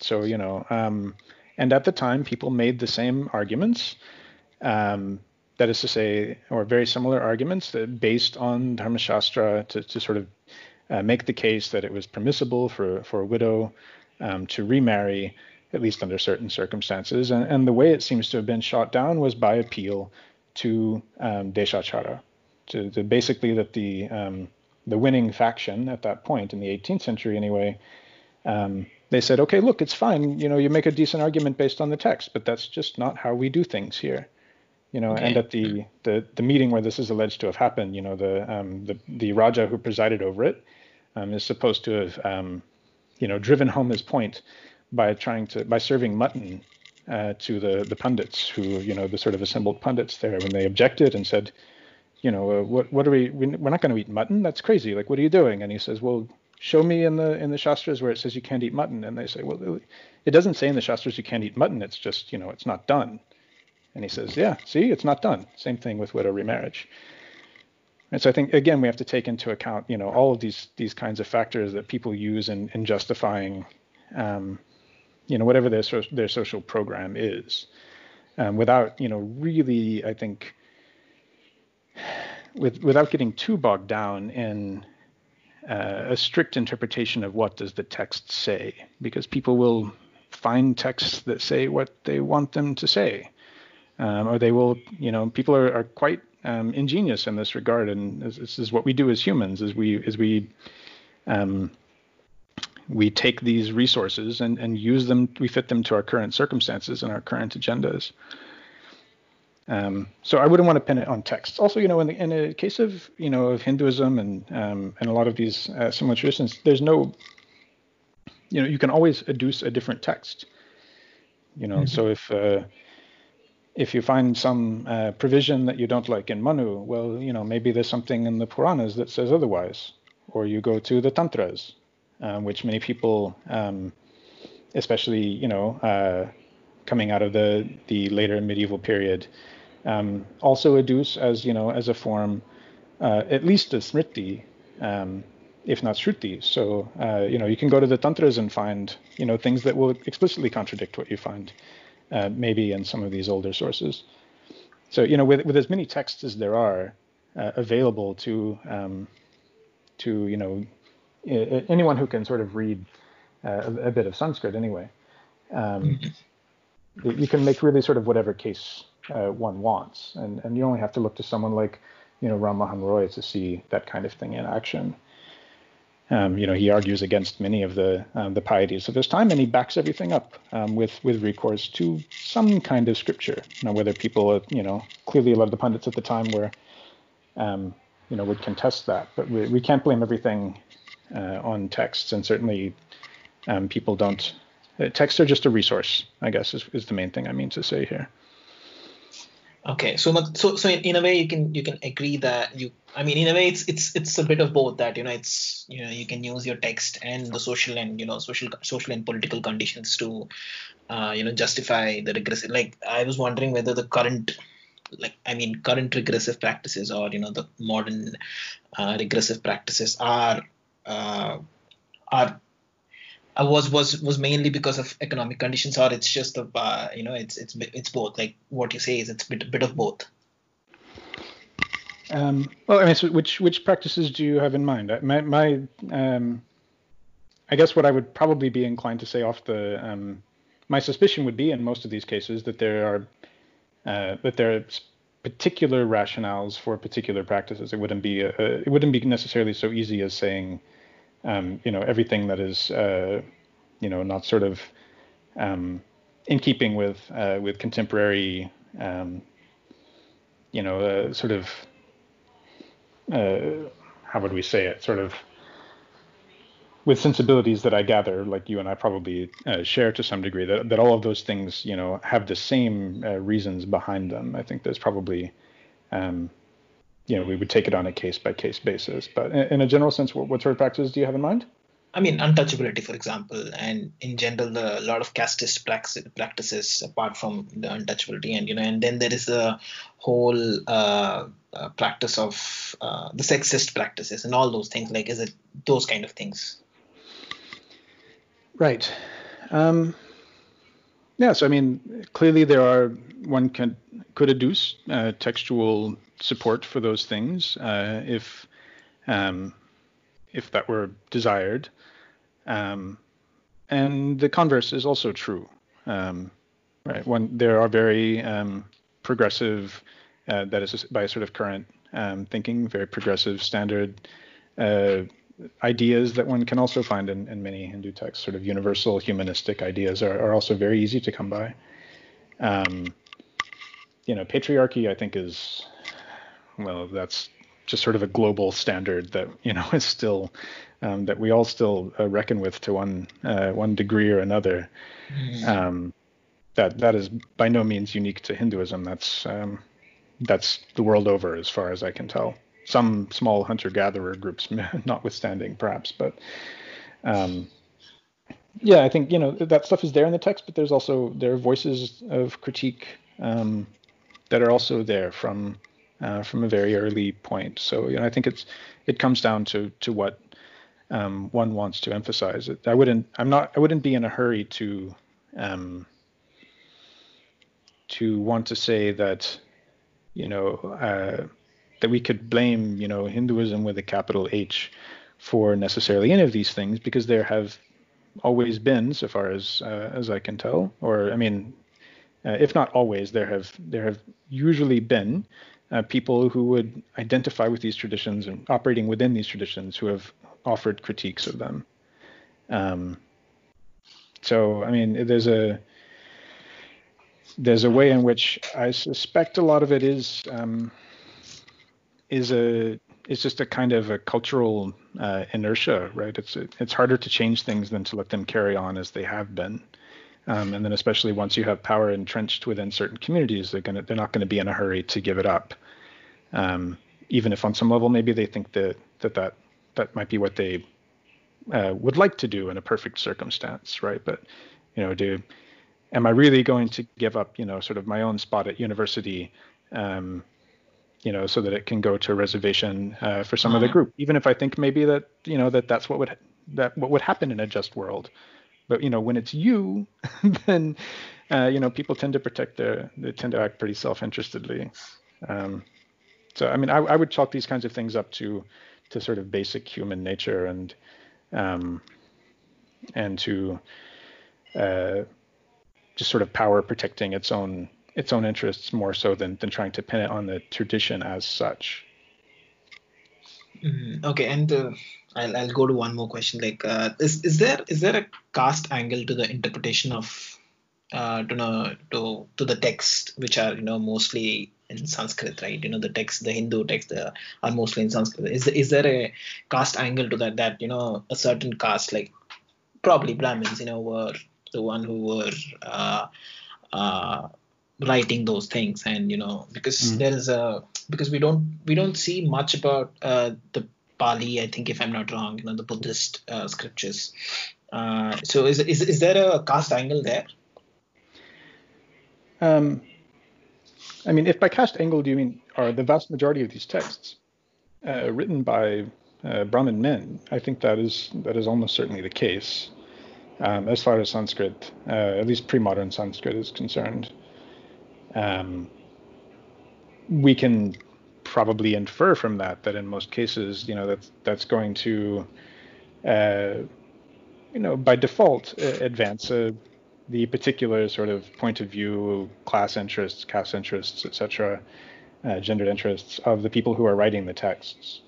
So you know, um, and at the time, people made the same arguments. Um, that is to say, or very similar arguments that based on Dharmashastra to, to sort of uh, make the case that it was permissible for for a widow to remarry at least under certain circumstances. And, and the way it seems to have been shot down was by appeal to um, Deshachara, to, to basically that the um, the winning faction at that point in the 18th century anyway, um, they said, okay, look, it's fine. You know, you make a decent argument based on the text, but that's just not how we do things here. you know, Okay. and at the, the the meeting where this is alleged to have happened, you know, the um, the the Raja who presided over it um, is supposed to have, um, you know, driven home his point by trying to by serving mutton uh, to the the pundits who, you know, the sort of assembled pundits there when they objected and said, you know, uh, what what are we? we- We're not going to eat mutton. That's crazy. Like, what are you doing? And he says, well, show me in the in the shastras where it says you can't eat mutton. And they say, well, it doesn't say in the shastras you can't eat mutton. It's just, you know, it's not done. And he says, yeah, see, it's not done. Same thing with widow remarriage. And so I think again we have to take into account, you know, all of these these kinds of factors that people use in, in justifying, um, you know, whatever their so, their social program is, um, without you know really I think with without getting too bogged down in uh, a strict interpretation of what does the text say, because people will find texts that say what they want them to say, um, or they will, you know, people are, are quite um, ingenious in this regard, and this, is what we do as humans: is we is we um, we take these resources and, and use them, we fit them to our current circumstances and our current agendas. Um, so I wouldn't want to pin it on texts. Also, you know, in the in a case of you know of Hinduism and um, and a lot of these uh, similar traditions, there's no, you know, you can always adduce a different text. You know, so if uh, if you find some uh, provision that you don't like in Manu, well, you know, maybe there's something in the Puranas that says otherwise, or you go to the Tantras, um, which many people, um, especially you know, uh, coming out of the the later medieval period, um, also adduce as you know as a form, uh, at least a smriti, um, if not shruti. So uh, you know you can go to the tantras and find you know things that will explicitly contradict what you find, uh, maybe in some of these older sources. So you know with with as many texts as there are uh, available to um, to you know anyone who can sort of read uh, a, a bit of Sanskrit anyway. Um, you you can make really sort of whatever case uh, one wants, and and you only have to look to someone like you know Ram Mohan Roy to see that kind of thing in action. Um, you know, he argues against many of the um, the pieties of his time, and he backs everything up um, with with recourse to some kind of scripture. Now, whether people, uh, you know, clearly a lot of the pundits at the time were, um, you know, would contest that, but we, we can't blame everything uh, on texts, and certainly um, people don't. Uh, texts are just a resource, I guess, is, is the main thing I mean to say here. Okay, so so so in, in a way you can you can agree that you I mean in a way it's it's it's a bit of both that you know it's you know you can use your text and the social and you know social social and political conditions to uh, you know justify the regressive like I was wondering whether the current like I mean current regressive practices or you know the modern uh, regressive practices are uh, are uh, was was was mainly because of economic conditions or it's just the uh, you know it's it's it's both like what you say is it's a bit, bit of both Um, well, I mean, so which which practices do you have in mind? My my, um, I guess what I would probably be inclined to say off the, um, my suspicion would be in most of these cases that there are, uh, that there are particular rationales for particular practices. It wouldn't be a, a- it wouldn't be necessarily so easy as saying, um, you know, everything that is, uh, you know, not sort of, um, in keeping with uh, with contemporary, um, you know, uh, sort of uh, how would we say it, sort of with sensibilities that I gather, like you and I probably uh, share to some degree, that, that all of those things, you know, have the same uh, reasons behind them. I think there's probably, um, you know, we would take it on a case by case basis. But in, in a general sense, what, what sort of practices do you have in mind? I mean, untouchability, for example, and in general, a lot of casteist practices apart from the untouchability, and you know, and then there is the whole uh, uh, practice of uh, the sexist practices and all those things. Like, is it those kind of things? Right. Um, yeah. So I mean, clearly there are one can could adduce uh, textual support for those things uh, if um, if that were desired, um, and the converse is also true. Um, right. One there are very um, progressive, uh, that is by a sort of current um, thinking, very progressive standard uh, ideas that one can also find in, in many Hindu texts, sort of universal humanistic ideas, are, are also very easy to come by. Um, you know, patriarchy, I think, is well, that's just sort of a global standard that you know <laughs> is still um, that we all still uh, reckon with to one uh, one degree or another. Mm. Um, that that is by no means unique to Hinduism. That's um, that's the world over, as far as I can tell. Some small hunter-gatherer groups, <laughs> notwithstanding, perhaps, but um, yeah, I think you know that stuff is there in the text, but there's also there are voices of critique um, that are also there from uh, from a very early point. So you know, I think it's it comes down to to what um, one wants to emphasize. I wouldn't I'm not I wouldn't be in a hurry to um, to want to say that you know uh, that we could blame you know Hinduism with a capital H for necessarily any of these things because there have always been, so far as uh, as I can tell, or I mean, uh, if not always, there have there have usually been uh, people who would identify with these traditions and operating within these traditions who have offered critiques of them. Um, so I mean, there's a there's a way in which I suspect a lot of it is um, is a is just a kind of a cultural uh, inertia, right? It's it's harder to change things than to let them carry on as they have been. Um, and then especially once you have power entrenched within certain communities, they're gonna they're not going to be in a hurry to give it up, um, even if on some level maybe they think that that that, that might be what they uh, would like to do in a perfect circumstance, right? But you know, do am I really going to give up you know sort of my own spot at university? Um, you know, so that it can go to a reservation uh, for some uh-huh. other group, even if I think maybe that you know that that's what would that what would happen in a just world. But you know, when it's you, <laughs> then uh, you know people tend to protect their they tend to act pretty self-interestedly. Um, so I mean, I, I, would chalk these kinds of things up to to sort of basic human nature and um, and to uh, just sort of power protecting its own its own interests more so than than trying to pin it on the tradition as such. Mm, okay, and uh, I'll I'll go to one more question. Like, uh, is is there is there a caste angle to the interpretation of uh, to know to to the text, which are you know mostly in Sanskrit, right? You know the text, the Hindu text, the, are mostly in Sanskrit. Is is there a caste angle to that? That you know a certain caste, like probably Brahmins, you know, were the one who were uh, uh, writing those things, and you know because mm. there is a because we don't we don't see much about uh, the Pali, I think, if I'm not wrong, you know, the Buddhist uh, scriptures. Uh, so is, is is there a caste angle there? Um, I mean, if by caste angle do you mean are the vast majority of these texts uh, written by uh, Brahmin men? I think that is that is almost certainly the case, um, as far as Sanskrit, uh, at least pre-modern Sanskrit, is concerned. Um, we can probably infer from that that in most cases, you know, that's that's going to, uh, you know, by default uh, advance uh, the particular sort of point of view, class interests, caste interests, etc., uh, gendered interests of the people who are writing the texts.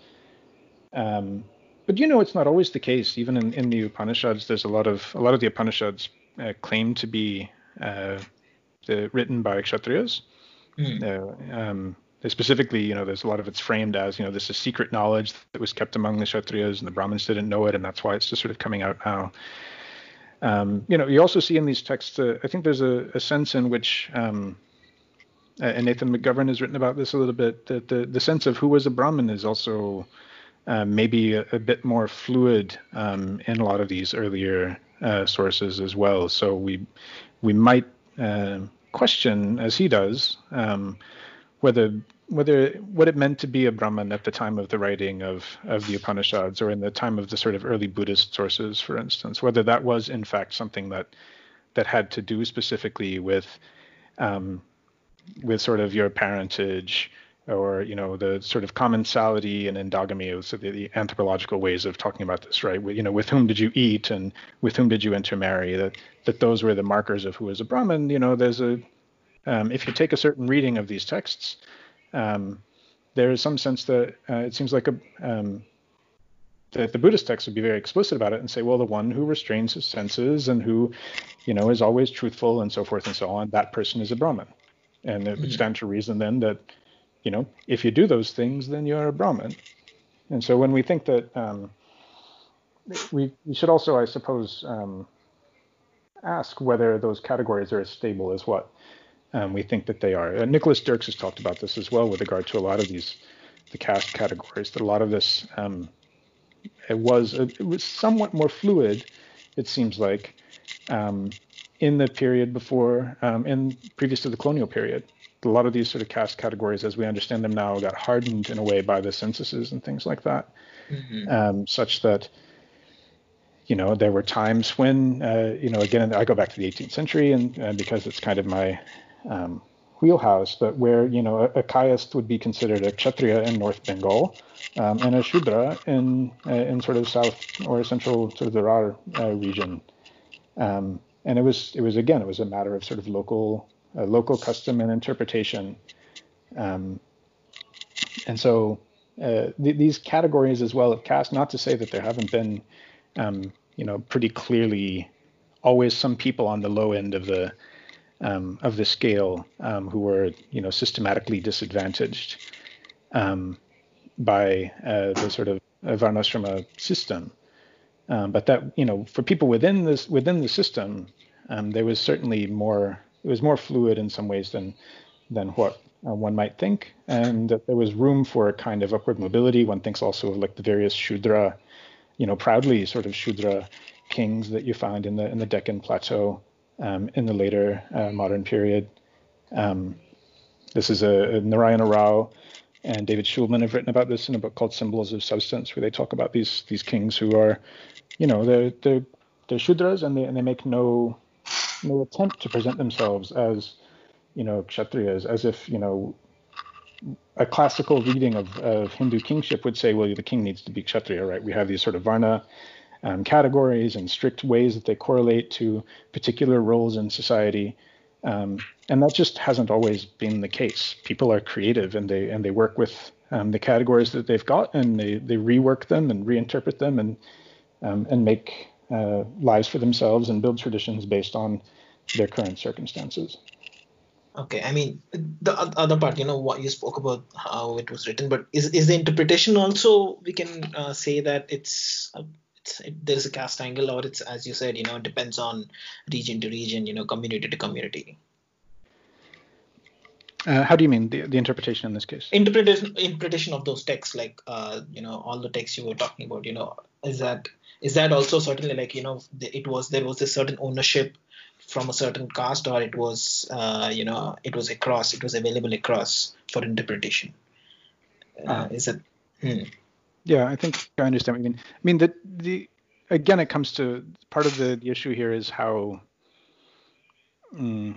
Um, but you know, it's not always the case. Even in, in the Upanishads, there's a lot of a lot of the Upanishads uh, claim to be uh, the, written by kshatriyas. Mm. Um, specifically, you know, there's a lot of it's framed as, you know, this is secret knowledge that was kept among the Kshatriyas and the Brahmins didn't know it, and that's why it's just sort of coming out now. Um, you know, you also see in these texts, uh, I think there's a, a sense in which, um, and Nathan McGovern has written about this a little bit, that the, the sense of who was a Brahmin is also uh, maybe a, a, bit more fluid um, in a lot of these earlier uh, sources as well. So we we might uh, question, as he does, um, whether whether what it meant to be a Brahman at the time of the writing of of the Upanishads or in the time of the sort of early Buddhist sources, for instance, whether that was in fact something that that had to do specifically with um, with sort of your parentage or you know the sort of commensality and endogamy so the, the, anthropological ways of talking about this right? You know with whom did you eat and with whom did you intermarry? That that those were the markers of who was a brahmin. You know there's a um, if you take a certain reading of these texts, um, there is some sense that uh, it seems like a um, that the Buddhist texts would be very explicit about it and say, well, the one who restrains his senses and who, you know, is always truthful and so forth and so on, that person is a Brahmin. and it would stand to reason then that, you know, if you do those things, then you're a Brahmin. And so when we think that, um, we, we should also, I suppose, um, ask whether those categories are as stable as what um, we think that they are. Uh, Nicholas Dirks has talked about this as well with regard to a lot of these the caste categories. That a lot of this um, it was it was somewhat more fluid, it seems like, um, in the period before um, in previous to the colonial period. A lot of these sort of caste categories, as we understand them now, got hardened in a way by the censuses and things like that, mm-hmm. Um, such that you know, there were times when, uh, you know, again, I go back to the 18th century, and uh, because it's kind of my um, wheelhouse, but where, you know, a, a Kayast would be considered a Kshatriya in North Bengal um, and a Shudra in uh, in sort of south or central sort of the Rar uh, region. Um, and it was it was again it was a matter of sort of local uh, local custom and interpretation. Um, and so uh, th- these categories as well of caste, not to say that there haven't been um, you know, pretty clearly always some people on the low end of the um, of the scale um, who were, you know, systematically disadvantaged um, by uh, the sort of Varnashrama system. Um, but that, you know, for people within this within the system, there was certainly more. It was more fluid in some ways than than what uh, one might think, and that there was room for a kind of upward mobility. One thinks also of like the various Shudra you know, proudly sort of Shudra kings that you find in the in the Deccan Plateau um, in the later uh, modern period. Um, this is a, a, Narayana Rao and David Shulman have written about this in a book called Symbols of Substance, where they talk about these these kings who are, you know, they're they're, they're Shudras and they and they make no no attempt to present themselves as, you know, Kshatriyas, as if you know a classical reading of, of Hindu kingship would say, well, the king needs to be Kshatriya, right? We have these sort of Varna um, categories and strict ways that they correlate to particular roles in society. Um, and that just hasn't always been the case. People are creative and they and they work with um, the categories that they've got and they, they rework them and reinterpret them and um, and make uh, lives for themselves and build traditions based on their current circumstances. Okay, I mean the other part, you know, what you spoke about how it was written, but is is the interpretation also we can uh, say that it's, uh, it's it, there's a caste angle, or it's as you said, you know, it depends on region to region, you know, community to community. Uh, how do you mean the, the interpretation in this case? Interpretation interpretation of those texts, like uh, you know, all the texts you were talking about, you know, is that is that also certainly like you know, it was there was a certain ownership from a certain caste or it was uh, you know it was across it was available across for interpretation uh, uh, is it hmm. yeah i think i understand what you mean i mean the the again it comes to part of the, the issue here is how mm,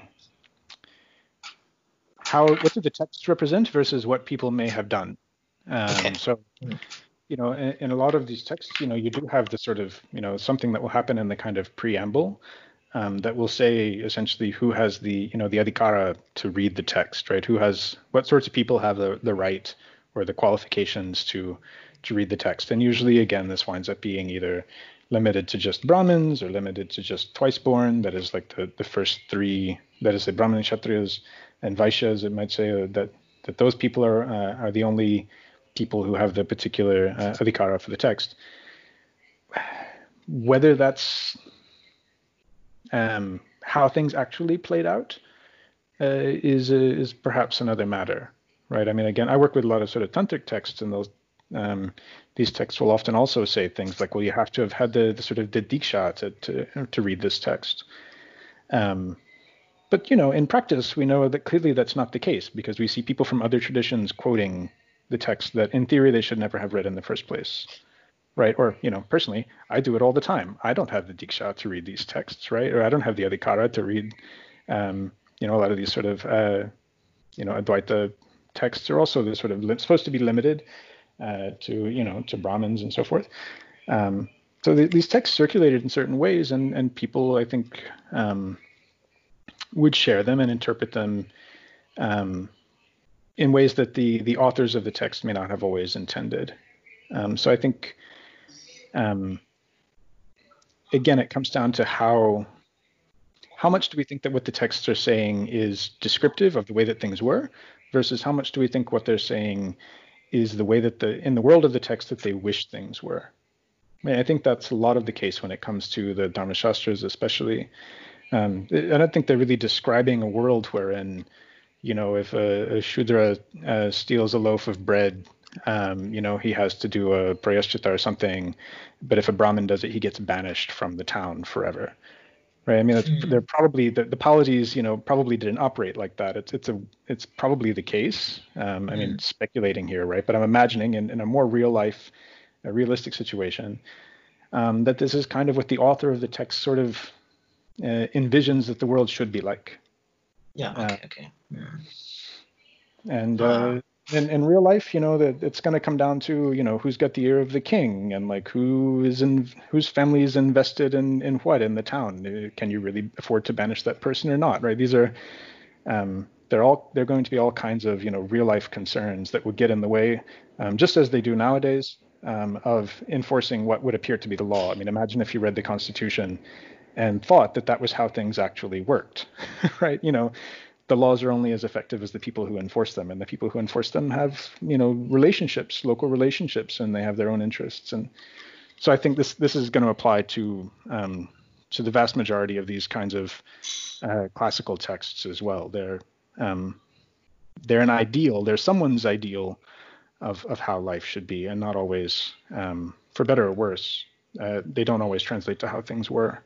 how what do the texts represent versus what people may have done um, okay. so hmm. You know in, in, a lot of these texts you know you do have the sort of you know something that will happen in the kind of preamble um, that will say essentially who has the you know the adhikara to read the text, right? Who has what sorts of people have the, the right or the qualifications to to read the text. And usually, again, this winds up being either limited to just Brahmins or limited to just twice born. That is like the, the first three. That is the Brahmin, Kshatriyas, and Vaishyas. It might say uh, that that those people are uh, are the only people who have the particular uh, adhikara for the text. Whether that's um, how things actually played out uh, is uh, is perhaps another matter, right? I mean, again, I work with a lot of sort of tantric texts, and those um, these texts will often also say things like, "Well, you have to have had the, the sort of the diksha to, to to read this text." Um, but you know, in practice, we know that clearly that's not the case because we see people from other traditions quoting the text that, in theory, they should never have read in the first place right? Or, you know, personally, I do it all the time. I don't have the diksha to read these texts, right? Or I don't have the adhikara to read, um, you know, a lot of these sort of, uh, you know, Advaita texts are also the sort of li- supposed to be limited uh, to, you know, to Brahmins and so forth. Um, so the, these texts circulated in certain ways, and and people, I think, um, would share them and interpret them um, in ways that the the authors of the text may not have always intended. Um, so I think um, again, it comes down to how how much do we think that what the texts are saying is descriptive of the way that things were, versus how much do we think what they're saying is the way that the in the world of the text that they wish things were. I, mean, I think that's a lot of the case when it comes to the Dharma Shastras, especially. Um, I don't think they're really describing a world wherein, you know, if a, a Shudra uh, steals a loaf of bread, um, you know, he has to do a prayaschita or something. But if a Brahmin does it, he gets banished from the town forever. Right. I mean, mm. they're probably the, the polities, you know, probably didn't operate like that. It's it's a it's probably the case. Um, I mean, hmm. speculating here, right? But I'm imagining in, in a more real life, a realistic situation, um, that this is kind of what the author of the text sort of uh, envisions that the world should be like. Yeah. Okay. Uh, okay. Yeah. And uh, in, in real life, you know, that it's going to come down to, you know, who's got the ear of the king and like who is in whose family is invested in in what in the town. Uh, can you really afford to banish that person or not? Right. These are, um, they're all they're going to be all kinds of you know real life concerns that would get in the way, um, just as they do nowadays, um, of enforcing what would appear to be the law. I mean, imagine if you read the Constitution and thought that that was how things actually worked, <laughs> right? You know, the laws are only as effective as the people who enforce them and the people who enforce them have you know relationships local relationships and they have their own interests. And so i think this this is going to apply to um, to the vast majority of these kinds of uh, classical texts as well. They're um, they're an ideal they're someone's ideal of of how life should be and not always um, for better or worse uh, they don't always translate to how things were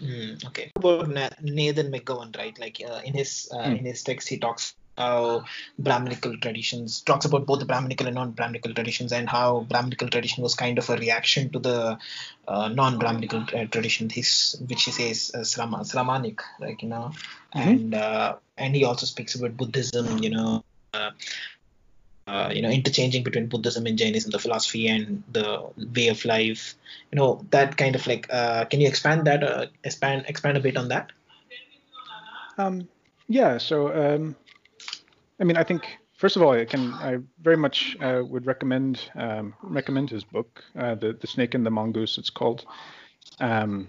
Mm, okay. About Nathan McGovern, right? Like uh, in his uh, mm. in his text, he talks how Brahminical traditions talks about both the Brahminical and non-Brahminical traditions, and how Brahminical tradition was kind of a reaction to the uh, non-Brahminical uh, tradition, his which he says uh, Sramanic, like you know, mm-hmm. and uh, and he also speaks about Buddhism, you know. Uh, you know interchanging between buddhism and jainism the philosophy and the way of life you know that kind of like uh, can you expand that uh, expand expand a bit on that? Um, yeah so um, i mean i think first of all i can i very much uh, would recommend um, recommend his book uh, the the snake and the mongoose it's called. Um,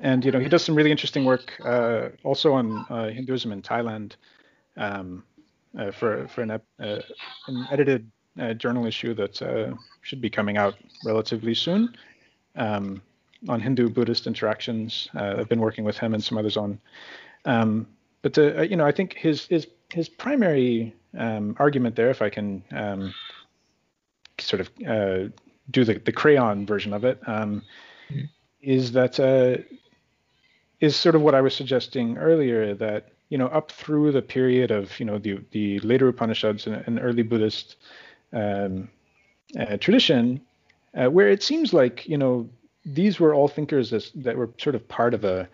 and you know he does some really interesting work uh, also on hinduism in thailand. Um, uh, for for an, uh, an edited uh, journal issue that uh, should be coming out relatively soon um, on Hindu Buddhist interactions. Uh, I've been working with him and some others on. Um, but the, you know, I think his his his primary um, argument there, if I can um, sort of do the the crayon version of it, um, mm-hmm. is that is sort of what I was suggesting earlier that you know, up through the period of, you know, the, the later Upanishads and, and early Buddhist um, uh, tradition, uh, where it seems like, you know, these were all thinkers as, that were sort of part of a,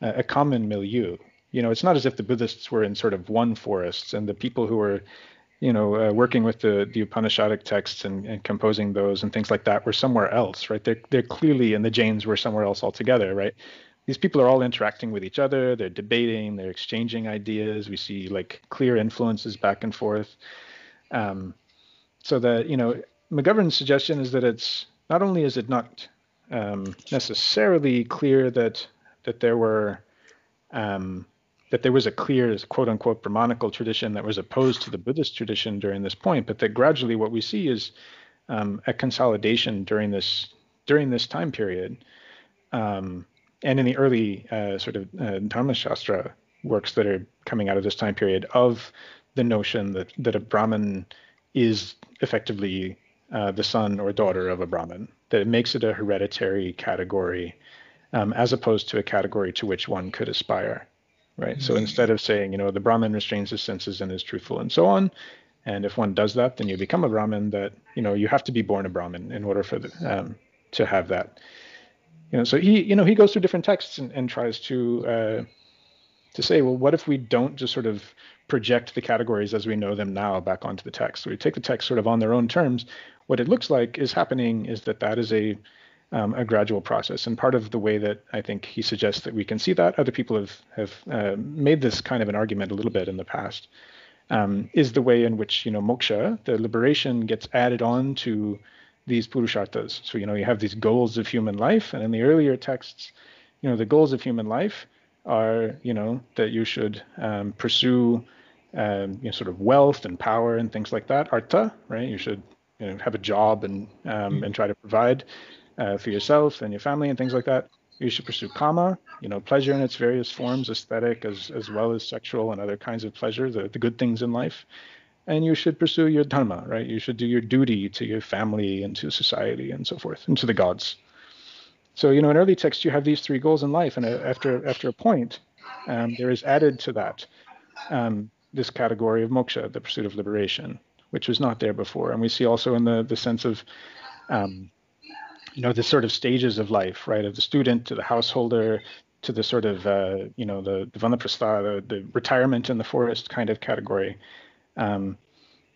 a common milieu. You know, it's not as if the Buddhists were in sort of one forest and the people who were, you know, uh, working with the, the Upanishadic texts and, and, composing those and things like that were somewhere else, right? They're, they're clearly, and the Jains were somewhere else altogether, right? These people are all interacting with each other. They're debating. They're exchanging ideas. We see like clear influences back and forth. Um, so that you know mcgovern's suggestion is that it's not only is it not um, necessarily clear that that there were um, that there was a clear quote unquote brahmanical tradition that was opposed to the buddhist tradition during this point but that gradually what we see is um, a consolidation during this during this time period. Um, and in the early uh, sort of uh, Dharma Shastra works that are coming out of this time period of the notion that that a Brahmin is effectively uh, the son or daughter of a Brahmin, that it makes it a hereditary category um, as opposed to a category to which one could aspire, right? Mm-hmm. So instead of saying, you know, the Brahmin restrains his senses and is truthful and so on, and if one does that, then you become a Brahmin. That you know you have to be born a Brahmin in order for the, um, to have that you know so he you know he goes through different texts and, and tries to uh, to say well what if we don't just sort of project the categories as we know them now back onto the text? So we take the text sort of on their own terms. What it looks like is happening is that that is a um, a gradual process. And part of the way that i think he suggests that we can see that other people have have uh, made this kind of an argument a little bit in the past um, is the way in which you know moksha the liberation gets added on to these purusharthas. So, you know, you have these goals of human life, and in the earlier texts, you know, the goals of human life are, you know, that you should um, pursue, um, you know, sort of wealth and power and things like that. Artha, right? You should, you know, have a job and um, and try to provide uh, for yourself and your family and things like that. You should pursue kama, you know, pleasure in its various forms, aesthetic as as well as sexual and other kinds of pleasure, the, the good things in life. And you should pursue your dharma, right? You should do your duty to your family and to society and so forth, and to the gods. So, you know, in early texts, you have these three goals in life, and after after a point, um, there is added to that um, this category of moksha, the pursuit of liberation, which was not there before. And we see also in the the sense of um, you know the sort of stages of life, right, of the student to the householder to the sort of uh, you know the the vanaprastha, the, the retirement in the forest kind of category. Um,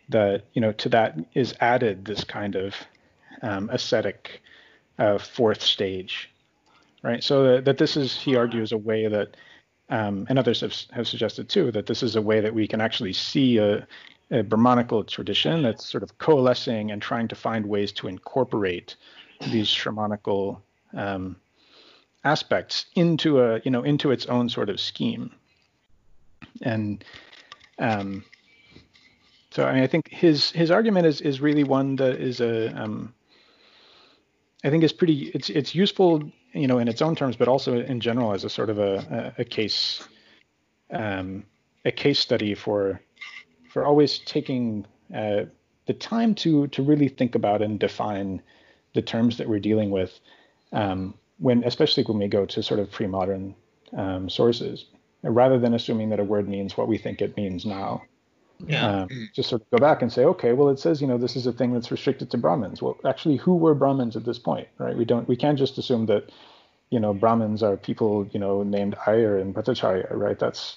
that you know to that is added this kind of um, ascetic uh, fourth stage, right? So that, that, this is, he argues, a way that, um, and others have, have suggested too, that this is a way that we can actually see a, a Brahmanical tradition that's sort of coalescing and trying to find ways to incorporate these Shramanical um, aspects into a, you know, into its own sort of scheme. And um, so I, mean, I think his his argument is is really one that is a um, I think is pretty. It's it's useful, you know, in its own terms, but also in general as a sort of a a, a case um, a case study for for always taking uh, the time to to really think about and define the terms that we're dealing with um, when especially when we go to sort of pre-modern um, sources rather than assuming that a word means what we think it means now yeah. Um, just sort of go back and say, okay, well, it says, you know, this is a thing that's restricted to Brahmins. Well, actually, who were Brahmins at this point, right? We don't, we can't just assume that, you know, Brahmins are people, you know, named Iyer and Bhattacharya, right? That's,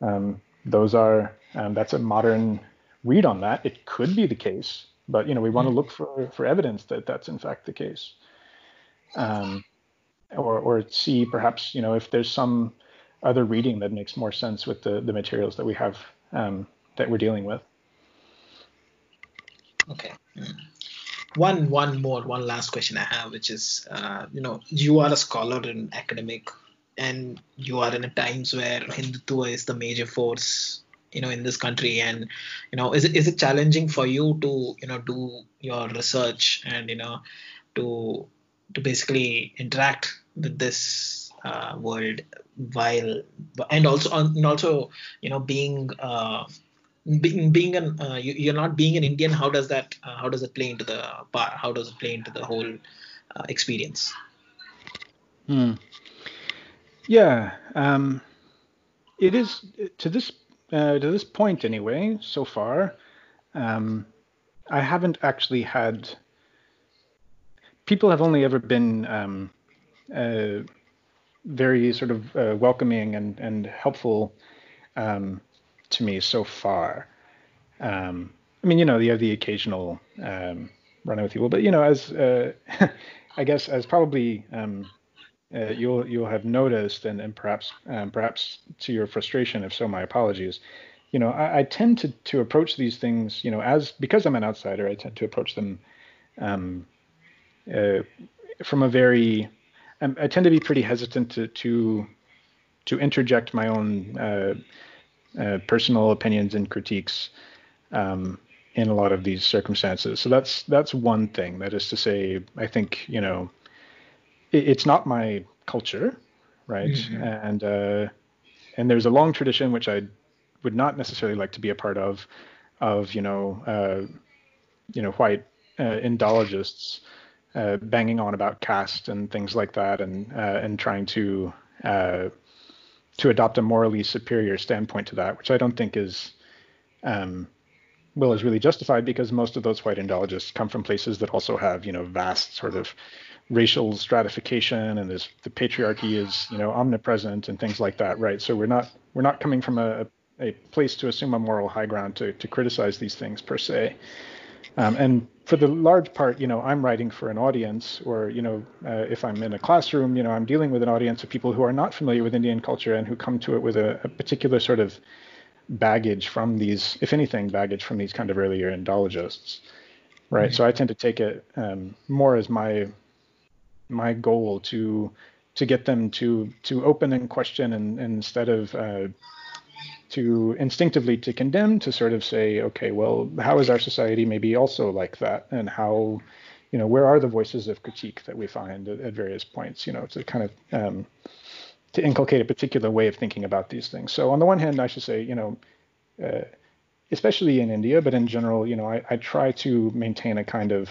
um, those are, um, that's a modern read on that. It could be the case, but you know, we want to look for for evidence that that's in fact the case, um, or or see perhaps, you know, if there's some other reading that makes more sense with the the materials that we have um, that we're dealing with. Okay. One one more one last question I have, which is, uh, you know, you are a scholar and academic, and you are in a times where Hindutva is the major force, you know, in this country, and you know, is it is it challenging for you to you know do your research and you know to to basically interact with this uh, world while and also and also you know being uh, being, being an uh, you, are not being an Indian, how does that uh, how does it play into the part? How does it play into the whole uh, experience? Hmm. Yeah, um, it is to this uh, to this point anyway. So far, um, I haven't actually had. People have only ever been um, uh, very sort of uh, welcoming and and helpful um, to me so far. Um, I mean, you know, you have the occasional um, with people, but you know, as uh, <laughs> I guess as probably um, uh, you'll you'll have noticed, and and perhaps um, perhaps to your frustration, if so, my apologies. You know, I, I, tend to to approach these things, you know, as because I'm an outsider, I tend to approach them um, uh, from a very um, I tend to be pretty hesitant to to to interject my own uh, personal opinions and critiques um, in a lot of these circumstances. So that's that's one thing. That is to say, I think you know, it, it's not my culture, right? Mm-hmm. And uh, and there's a long tradition which I would not necessarily like to be a part of, of you know, uh, you know, white uh, Indologists uh, banging on about caste and things like that, and uh, and trying to uh, to adopt a morally superior standpoint to that, which I don't think is um, well is really justified because most of those white Indologists come from places that also have you know vast sort of racial stratification and this the patriarchy is you know omnipresent and things like that, right? So we're not we're not coming from a, a place to assume a moral high ground to to criticize these things per se. Um, and for the large part, you know, I'm writing for an audience, or you know, uh, if I'm in a classroom, you know, I'm dealing with an audience of people who are not familiar with Indian culture and who come to it with a, a particular sort of baggage from these, if anything, baggage from these kind of earlier Indologists, right? Mm-hmm. So I tend to take it um, more as my my goal to to get them to to open and question and, and instead of uh, to instinctively to condemn to sort of say okay well how is our society maybe also like that? And how you know where are the voices of critique that we find at, at various points? You know to kind of um, to inculcate a particular way of thinking about these things. So on the one hand i should say you know uh, especially in india but in general you know i, I try to maintain a kind of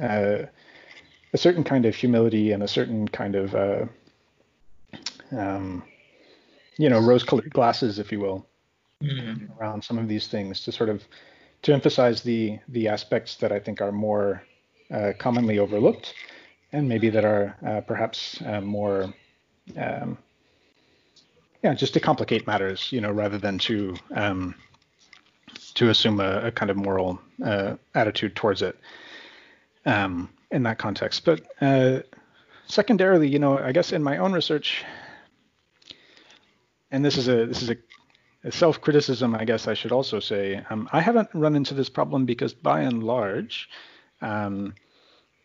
uh, a certain kind of humility and a certain kind of uh, um, you know rose-colored glasses, if you will, mm-hmm. around some of these things to sort of to emphasize the the aspects that I think are more uh, commonly overlooked and maybe that are uh, perhaps uh, more um, yeah just to complicate matters you know rather than to um, to assume a, a, kind of moral uh, attitude towards it um, in that context. But uh, secondarily, you know, I guess in my own research, and this is a this is a, a self-criticism, I guess I should also say, um, I haven't run into this problem because by and large, um,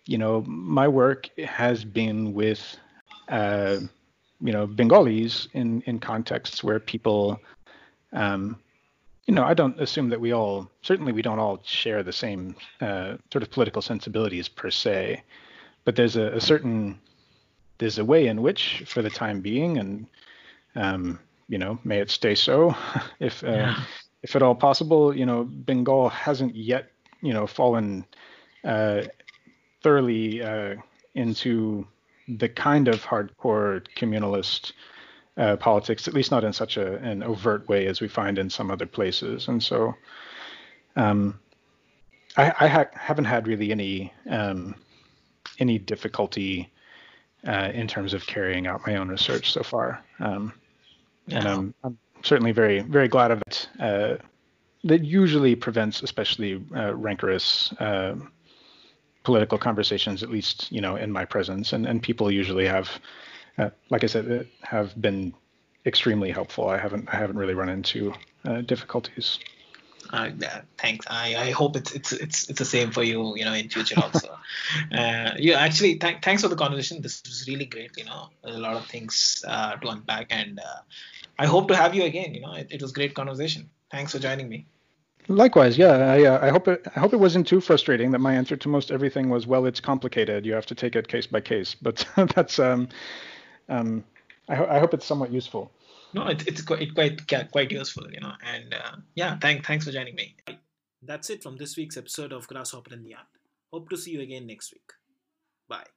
you know, my work has been with, uh, you know, Bengalis in in contexts where people um, you know, I don't assume that we all, certainly we don't all share the same uh, sort of political sensibilities per se, but there's a, a, certain, there's a way in which, for the time being, and um, you know, may it stay so, <laughs> if uh, yeah. if at all possible, you know, Bengal hasn't yet, you know, fallen uh, thoroughly uh, into the kind of hardcore communalist uh, politics, at least not in such a, an overt way as we find in some other places. And so um, I, I ha- haven't had really any um, any difficulty uh, in terms of carrying out my own research so far. Um. And I'm, I'm, certainly very very glad of it. Uh, that usually prevents, especially uh, rancorous uh, political conversations, at least you know in my presence, and and people usually have uh, like I said, have been extremely helpful. I haven't I haven't really run into uh, difficulties. Uh, yeah, thanks. I, I hope it's it's it's it's the same for you, you know, in future also. <laughs> uh, yeah, actually, th- thanks for the conversation. This was really great. You know, a lot of things uh, to unpack, and uh, I hope to have you again. You know, it, it was great conversation. Thanks for joining me. Likewise, yeah. I, uh, I hope it I hope it wasn't too frustrating that my answer to most everything was well, it's complicated. You have to take it case by case. But <laughs> that's um, um, I, ho- I hope it's somewhat useful. No, it, it's quite, quite quite useful, you know. And uh, yeah, thank, thanks for joining me. That's it from this week's episode of Grasshopper in the Art. Hope to see you again next week. Bye.